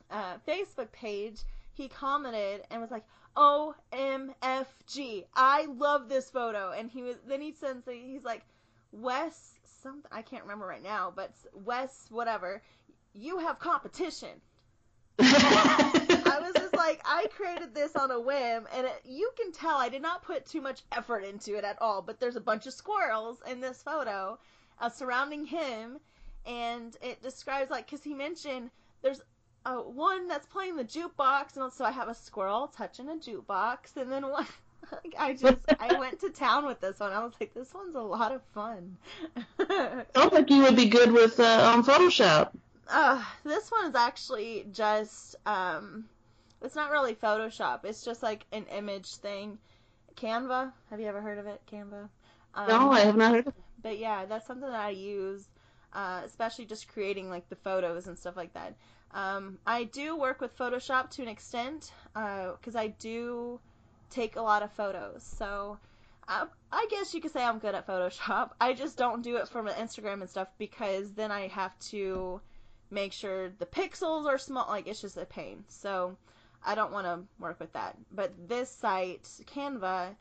S1: uh, Facebook page, he commented and was like, "OMFG, I love this photo." And he was then he said he's like, "Wes something I can't remember right now, but Wes whatever, you have competition." I was just like, I created this on a whim, and it, you can tell I did not put too much effort into it at all. But there's a bunch of squirrels in this photo uh, surrounding him, and it describes like because he mentioned there's one that's playing the jukebox, and so I have a squirrel touching a jukebox, and then one. I just I went to town with this one. I was like, this one's a lot of fun.
S4: Sounds like you would be good with uh, on Photoshop.
S1: Uh, this one is actually just um, it's not really Photoshop. It's just like an image thing. Canva. Have you ever heard of it? Canva. Um,
S4: no, I have not heard of it.
S1: But yeah, that's something that I use, uh, especially just creating like the photos and stuff like that. Um, I do work with Photoshop to an extent because I do take a lot of photos. So uh, I guess you could say I'm good at Photoshop. I just don't do it for Instagram and stuff because then I have to make sure the pixels are small. Like it's just a pain. So I don't want to work with that. But this site, Canva,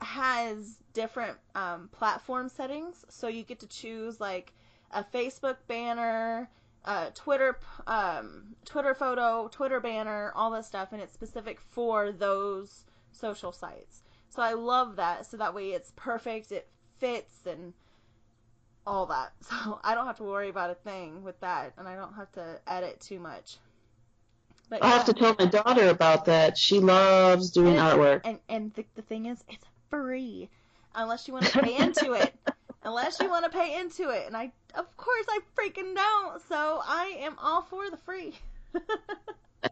S1: has different um, platform settings, so you get to choose like a Facebook banner, uh, Twitter, um, Twitter photo, Twitter banner, all that stuff, and it's specific for those social sites. So I love that. So that way it's perfect, it fits, and all that. So I don't have to worry about a thing with that, and I don't have to edit too much. But
S4: I'll have to tell my daughter about that. She loves doing
S1: And-
S4: artwork.
S1: And and the, the thing is, it's free, unless you want to pay into it. Unless you want to pay into it, and I, of course, I freaking don't. So I am all for the free.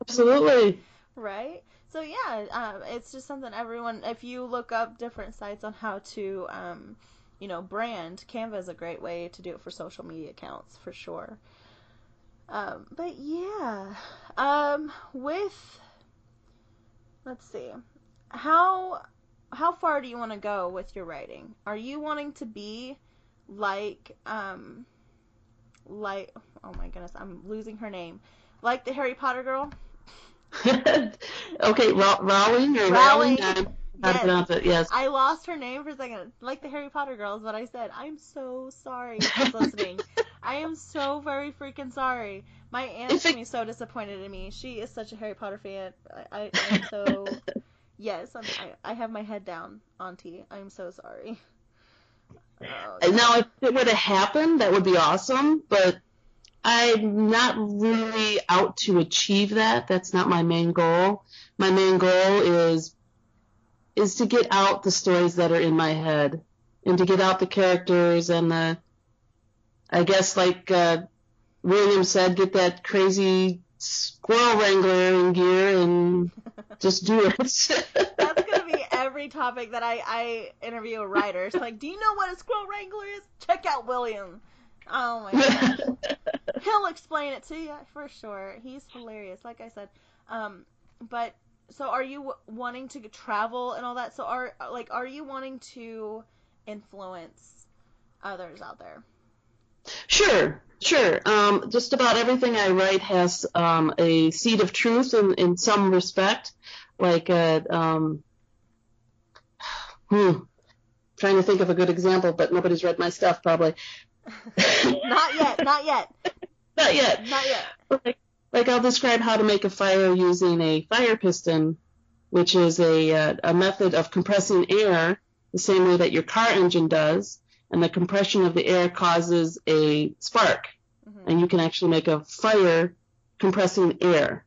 S4: Absolutely.
S1: right? So yeah, um, it's just something everyone. If you look up different sites on how to, um, you know, brand, Canva is a great way to do it for social media accounts for sure. Um, but yeah, um, with let's see, how how far do you want to go with your writing? Are you wanting to be like um like oh my goodness, I'm losing her name. Like the Harry Potter girl?
S4: okay, Row- Rowling or
S1: Rowling.
S4: Rowling? I- How
S1: Yes.
S4: pronounce it? Yes.
S1: I lost her name for a second. Like the Harry Potter girl is what I said. I'm so sorry if listening. I am so very freaking sorry. My aunt's
S4: If it-
S1: gonna be so disappointed in me. She is such a Harry Potter fan. I, I I'm so yes. I'm, I I have my head down, Auntie. I'm so sorry. Oh,
S4: Now, if it were to happen, that would be awesome, but I'm not really out to achieve that. That's not my main goal. My main goal is is to get out the stories that are in my head and to get out the characters and the I guess like uh, William said, get that crazy squirrel wrangler in gear and just do it.
S1: That's gonna be every topic that I I interview a writer. It's like, do you know what a squirrel wrangler is? Check out William. Oh my god. He'll explain it to you for sure. He's hilarious, like I said. Um, but so are you w- wanting to travel and all that? So are like are you wanting to influence others out there?
S4: Sure, sure. Um, just about everything I write has um, a seed of truth in, in some respect. Like, uh, um, hmm, trying to think of a good example, but nobody's read my stuff probably.
S1: Not yet, not yet,
S4: Not yet.
S1: not yet.
S4: Like, like I'll describe how to make a fire using a fire piston, which is a, uh, a method of compressing air the same way that your car engine does, and the compression of the air causes a spark.
S1: Mhm.
S4: and you can actually make a fire compressing air.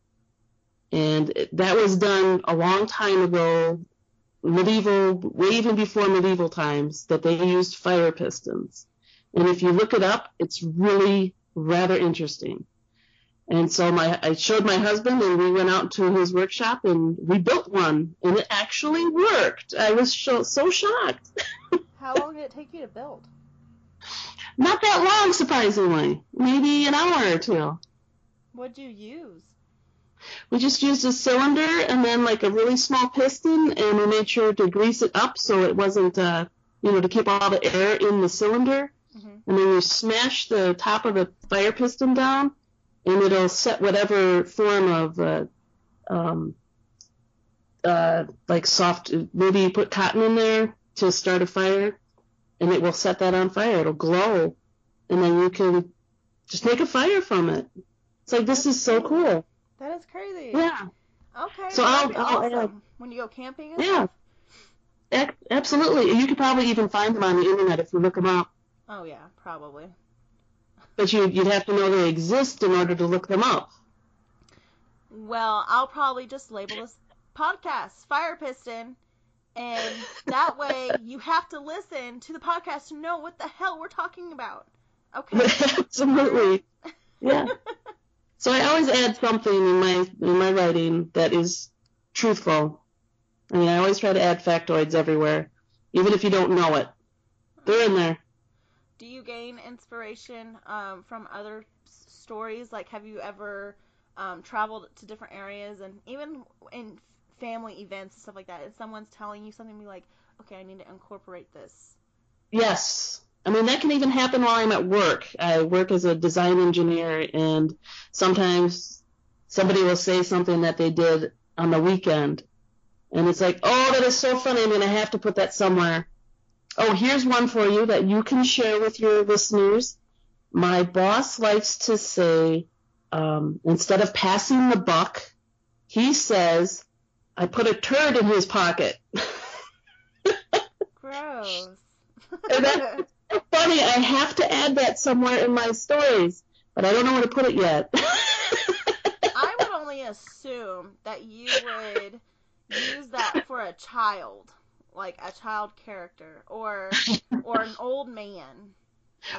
S4: And that was done a long time ago, medieval, way even before medieval times, that they used fire pistons. And if you look it up, it's really rather interesting. And so my, I showed my husband and we went out to his workshop and we built one and it actually worked. I was so, so shocked.
S1: How long did it take you to build?
S4: Not that long, surprisingly. Maybe an hour or two.
S1: What'd you use?
S4: We just used a cylinder and then like a really small piston, and we made sure to grease it up so it wasn't, uh, you know, to keep all the air in the cylinder.
S1: Mhm.
S4: And then you smash the top of the fire piston down, and it'll set whatever form of, uh, um, uh, like soft. Maybe you put cotton in there to start a fire, and it will set that on fire. It'll glow, and then you can just make a fire from it. It's like this is so cool.
S1: That is crazy.
S4: Yeah.
S1: Okay.
S4: So I'll- I'll uh,
S1: awesome. when you go camping.
S4: Yeah.
S1: Stuff?
S4: Absolutely. You could probably even find them on the internet if you look them up.
S1: Oh yeah, probably.
S4: But you, you'd have to know they exist in order to look them up.
S1: Well, I'll probably just label this podcast Fire Piston, and that way you have to listen to the podcast to know what the hell we're talking about. Okay.
S4: Absolutely. Yeah. So I always add something in my in my writing that is truthful. I mean, I always try to add factoids everywhere, even if you don't know it. They're in there.
S1: Do you gain inspiration um, from other s- stories? Like, have you ever um, traveled to different areas and even in family events and stuff like that? If someone's telling you something, be like, okay, I need to incorporate this.
S4: Yes. I mean, that can even happen while I'm at work. I work as a design engineer, and sometimes somebody will say something that they did on the weekend. And it's like, oh, that is so funny. I'm going to have to put that somewhere. Oh, here's one for you that you can share with your listeners. My boss likes to say, um, instead of passing the buck, he says, I put a turd in his pocket.
S1: Gross.
S4: And that- so funny. I have to add that somewhere in my stories, but I don't know where to put it yet.
S1: I would only assume that you would use that for a child, like a child character, or or an old man.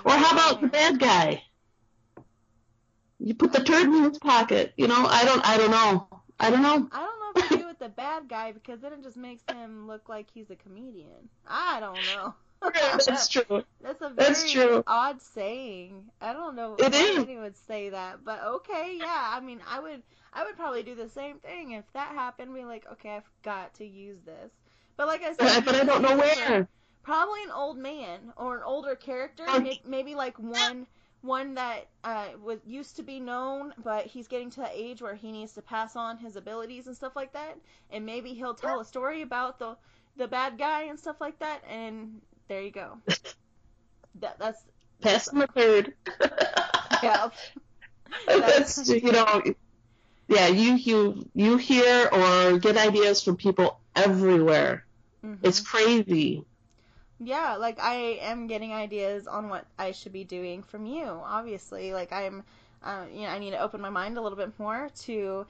S4: or how about the bad guy? You put the turd in his pocket. You know, I don't. I don't know. I don't know.
S1: I don't know if you do with the bad guy because then it just makes him look like he's a comedian. I don't know.
S4: That's true.
S1: That's a very
S4: That's true.
S1: odd saying. I don't know
S4: It
S1: anyone would say that, but okay, yeah. I mean, I would, I would probably do the same thing if that happened. Be like, okay, I've got to use this. But like I said,
S4: But I don't know where.
S1: Probably an old man or an older character,
S4: Um,
S1: maybe like one one that uh, was used to be known, but he's getting to the age where he needs to pass on his abilities and stuff like that. And maybe he'll tell a story about the the bad guy and stuff like that. And there you go. That, that's
S4: Pass him the third.
S1: yeah.
S4: That's you know. Yeah, you you you hear or get ideas from people everywhere.
S1: Mhm.
S4: It's crazy.
S1: Yeah, like I am getting ideas on what I should be doing from you. Obviously, like I'm, uh, you know, I need to open my mind a little bit more to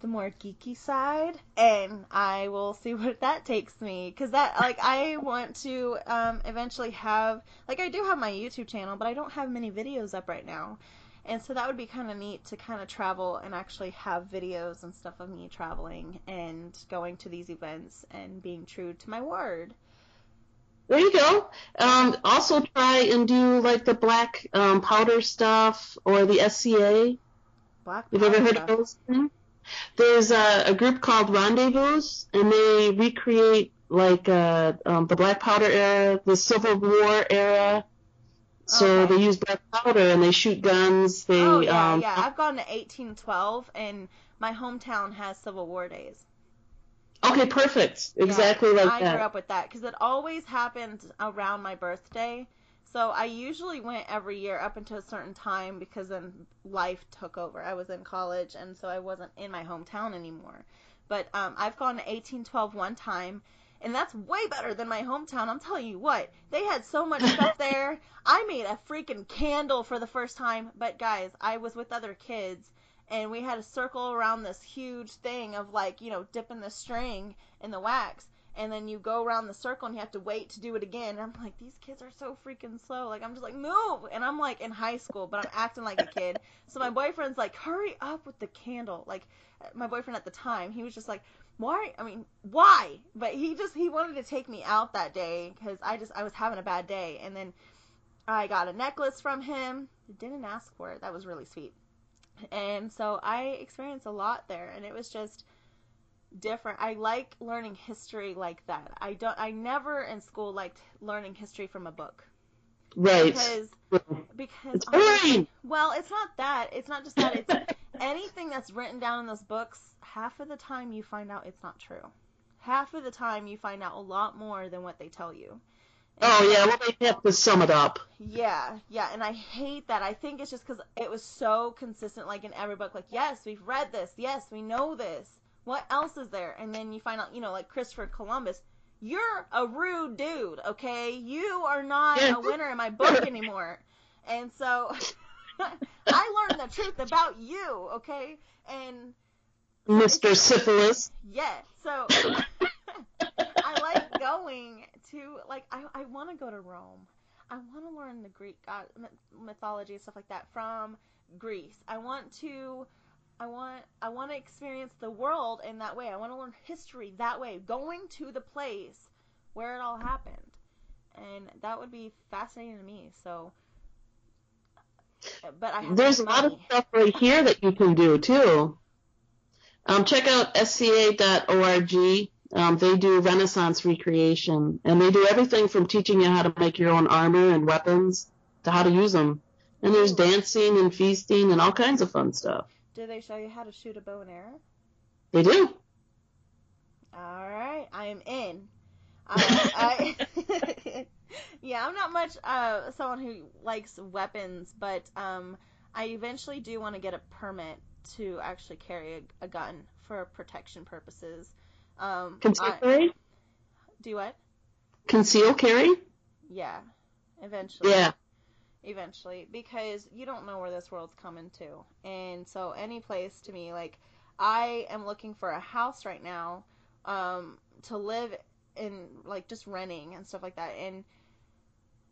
S1: the more geeky side, and I will see what that takes me. Cause that, like, I want to um, eventually have, like, I do have my YouTube channel, but I don't have many videos up right now. And so that would be kind of neat to kind of travel and actually have videos and stuff of me traveling and going to these events and being true to my word.
S4: There you go. Um, also try and do like the black um, powder stuff or the SCA.
S1: Black
S4: You've ever heard of those? things? There's a, a group called Rendezvous, and they recreate like uh, um, the Black Powder era, the Civil War era. So
S1: Okay.
S4: they use black powder and they shoot guns. They
S1: Oh yeah,
S4: um,
S1: yeah. I've gone to 1812, and my hometown has Civil War days.
S4: okay, perfect,
S1: Yeah,
S4: exactly like
S1: I
S4: that.
S1: grew up with that because it always happened around my birthday. So I usually went every year up until a certain time because then life took over. I was in college, and so I wasn't in my hometown anymore. But um, I've gone to 1812 one time, and that's way better than my hometown. I'm telling you what, they had so much stuff there. I made a freaking candle for the first time. But guys, I was with other kids, and we had a circle around this huge thing of like, you know, dipping the string in the wax. And then you go around the circle and you have to wait to do it again. And I'm like, these kids are so freaking slow. Like, I'm just like, move. And I'm like in high school, but I'm acting like a kid. So my boyfriend's like, hurry up with the candle. Like, my boyfriend at the time, he was just like, why? I mean, why? But he just, he wanted to take me out that day because I just, I was having a bad day. And then I got a necklace from him. Didn't ask for it. That was really sweet. And so I experienced a lot there. And it was just, different. I like learning history like that. I don't I never in school liked learning history from a book
S4: right.
S1: because because
S4: It's
S1: honestly- well, it's not that. It's not just that. It's anything that's written down in those books. Half of the time you find out it's not true. Half of the time you find out a lot more than what they tell you. And
S4: Oh yeah, well they have to sum it up.
S1: yeah, yeah, and I hate that. I think it's just because it was so consistent, like in every book. Like, yes, we've read this. Yes, we know this. What else is there? And then you find out, you know, like Christopher Columbus. You're a rude dude, okay? You are not a winner in my book anymore. And so I learned the truth about you, okay? And
S4: Mr. Syphilis.
S1: yeah, so I like going to like I I want to go to Rome. I want to learn the Greek uh, god mythology and stuff like that from Greece. I want to I want I want to experience the world in that way. I want to learn history that way, going to the place where it all happened. And that would be fascinating to me. So but I
S4: There's a lot of stuff right here that you can do too. Um, check out sca.org. Um, they do Renaissance recreation, and they do everything from teaching you how to make your own armor and weapons to how to use them. And there's dancing and feasting and all kinds of fun stuff.
S1: Do they show you how to shoot a bow and arrow?
S4: They do.
S1: All right, I am in. I, I yeah, I'm not much uh, someone who likes weapons, but um, I eventually do want to get a permit to actually carry a, a gun for protection purposes. Um,
S4: Conceal carry?
S1: do what?
S4: Conceal carry?
S1: Yeah, eventually.
S4: Yeah.
S1: Eventually, because you don't know where this world's coming to, and so any place to me, like I am looking for a house right now, um, to live in, like just renting and stuff like that, and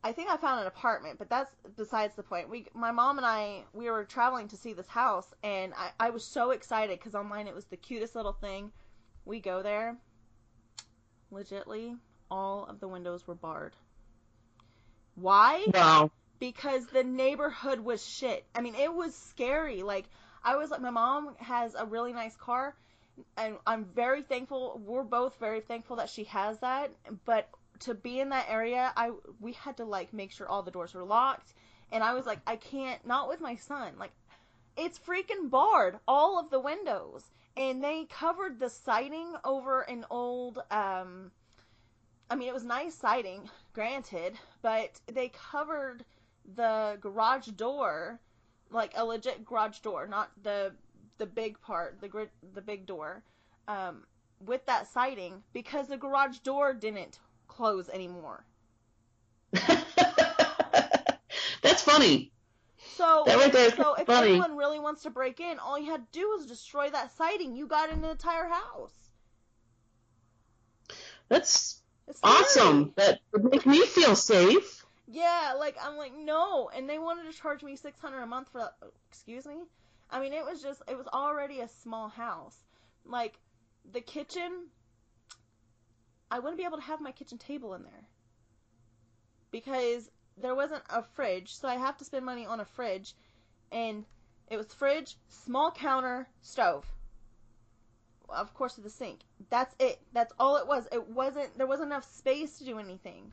S1: I think I found an apartment, but that's besides the point. We, my mom and I, we were traveling to see this house, and I, I was so excited because online it was the cutest little thing. We go there, legitly, all of the windows were barred. Why?
S4: Wow.
S1: Because the neighborhood was shit. I mean, it was scary. Like I was like, my mom has a really nice car, and I'm very thankful. We're both very thankful that she has that. But to be in that area, I we had to like make sure all the doors were locked, and I was like, I can't. Not with my son. Like it's freaking barred all of the windows, and they covered the siding over an old um. I mean, it was nice siding, granted, but they covered the garage door, like a legit garage door, not the the big part, the the big door, um, with that siding because the garage door didn't close anymore.
S4: That's funny.
S1: So,
S4: That right there
S1: so if
S4: funny.
S1: anyone really wants to break in, all you had to do was destroy that siding. You got the entire house.
S4: That's
S1: It's scary.
S4: awesome. That would make me feel safe.
S1: Yeah, like I'm like no, and they wanted to charge me six hundred a month for that. Excuse me. I mean, it was just it was already a small house. Like the kitchen, I wouldn't be able to have my kitchen table in there because there wasn't a fridge, so I have to spend money on a fridge, and it was fridge, small counter, stove. Of course, the sink. That's it. That's all it was. It wasn't. There wasn't enough space to do anything.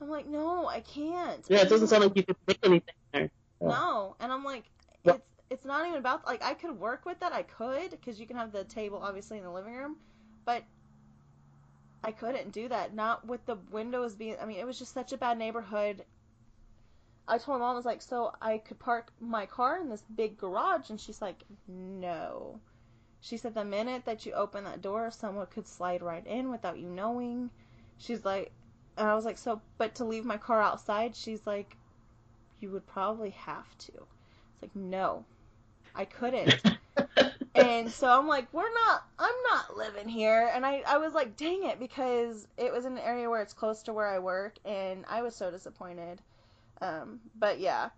S1: I'm like, no, I can't.
S4: Yeah, it doesn't sound like you could make anything there.
S1: No, and I'm like, it's it's not even about like I could work with that. I could because you can have the table obviously in the living room, but I couldn't do that. Not with the windows being. I mean, it was just such a bad neighborhood. I told my mom I was like, so I could park my car in this big garage, and she's like, no. She said the minute that you open that door, someone could slide right in without you knowing. She's like, and I was like, so, but to leave my car outside, she's like, you would probably have to. It's like, no, I couldn't. and so I'm like, we're not, I'm not living here. And I, I was like, dang it, because it was in an area where it's close to where I work, and I was so disappointed. Um, but yeah,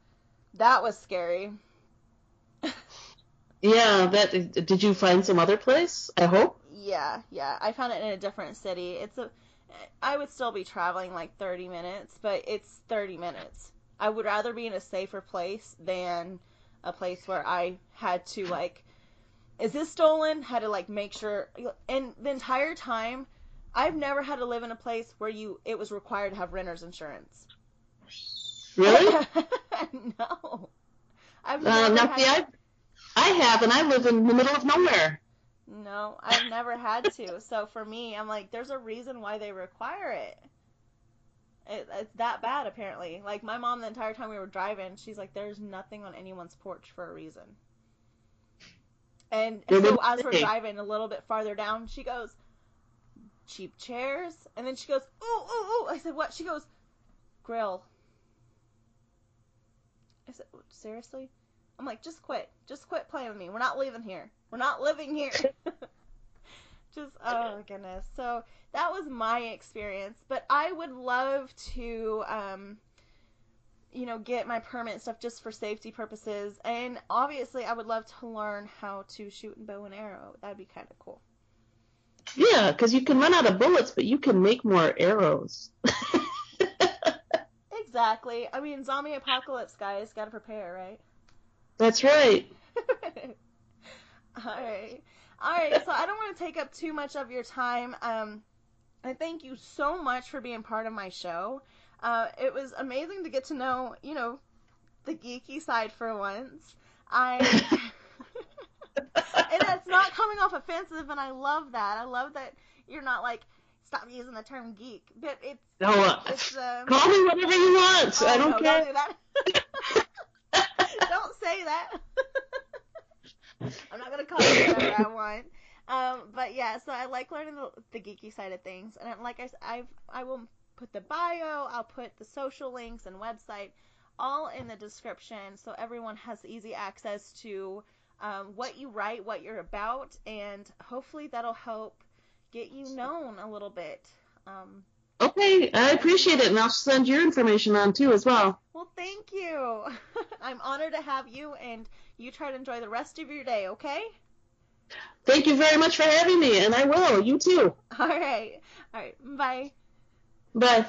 S1: that was scary.
S4: Yeah, that. Did you find some other place? I hope.
S1: Yeah, yeah. I found it in a different city. It's a I would still be traveling like 30 minutes, but it's 30 minutes. I would rather be in a safer place than a place where I had to like is this stolen? Had to like make sure and the entire time I've never had to live in a place where you it was required to have renter's insurance.
S4: Really?
S1: no. I've
S4: uh,
S1: never
S4: now,
S1: had
S4: see, I, I have, and I live in the middle of nowhere.
S1: No, I've never had to. So for me, I'm like, there's a reason why they require it. it. It's that bad, apparently. Like my mom, the entire time we were driving, she's like, "There's nothing on anyone's porch for a reason." And so as we're driving a little bit farther down, she goes, "Cheap chairs," and then she goes, "Ooh, ooh, ooh." I said, "What?" She goes, "Grill." I said, "Seriously?" I'm like, "Just quit. Just quit playing with me. We're not leaving here. We're not living here." just oh goodness. So that was my experience, but I would love to um you know, get my permit stuff just for safety purposes. And obviously, I would love to learn how to shoot and bow and arrow. That'd be kind of cool.
S4: Yeah, because you can run out of bullets, but you can make more arrows.
S1: Exactly. I mean, zombie apocalypse, guys. Gotta prepare, right?
S4: That's right.
S1: Alright. Alright, so I don't want to take up too much of your time. Um, I thank you so much for being part of my show. Uh, it was amazing to get to know, you know, the geeky side for once. I. and it's not coming off offensive, and I love that. I love that you're not like, stop using the term geek. But it's.
S4: No, uh,
S1: It's, um,
S4: call me whatever you want.
S1: Oh,
S4: I don't
S1: no,
S4: care.
S1: do that. don't say that. I'm call you whatever I want. Um, but yeah, so I like learning the, the geeky side of things, and like I, I've, I will put the bio, I'll put the social links and website all in the description so everyone has easy access to um, what you write, what you're about, and hopefully that'll help get you known a little bit. Um,
S4: Okay, I appreciate it, and I'll send your information on too as well.
S1: well, thank you. I'm honored to have you, and you try to enjoy the rest of your day, okay?
S4: Thank you very much for having me, and I will. You too.
S1: All right. All right. Bye.
S4: Bye.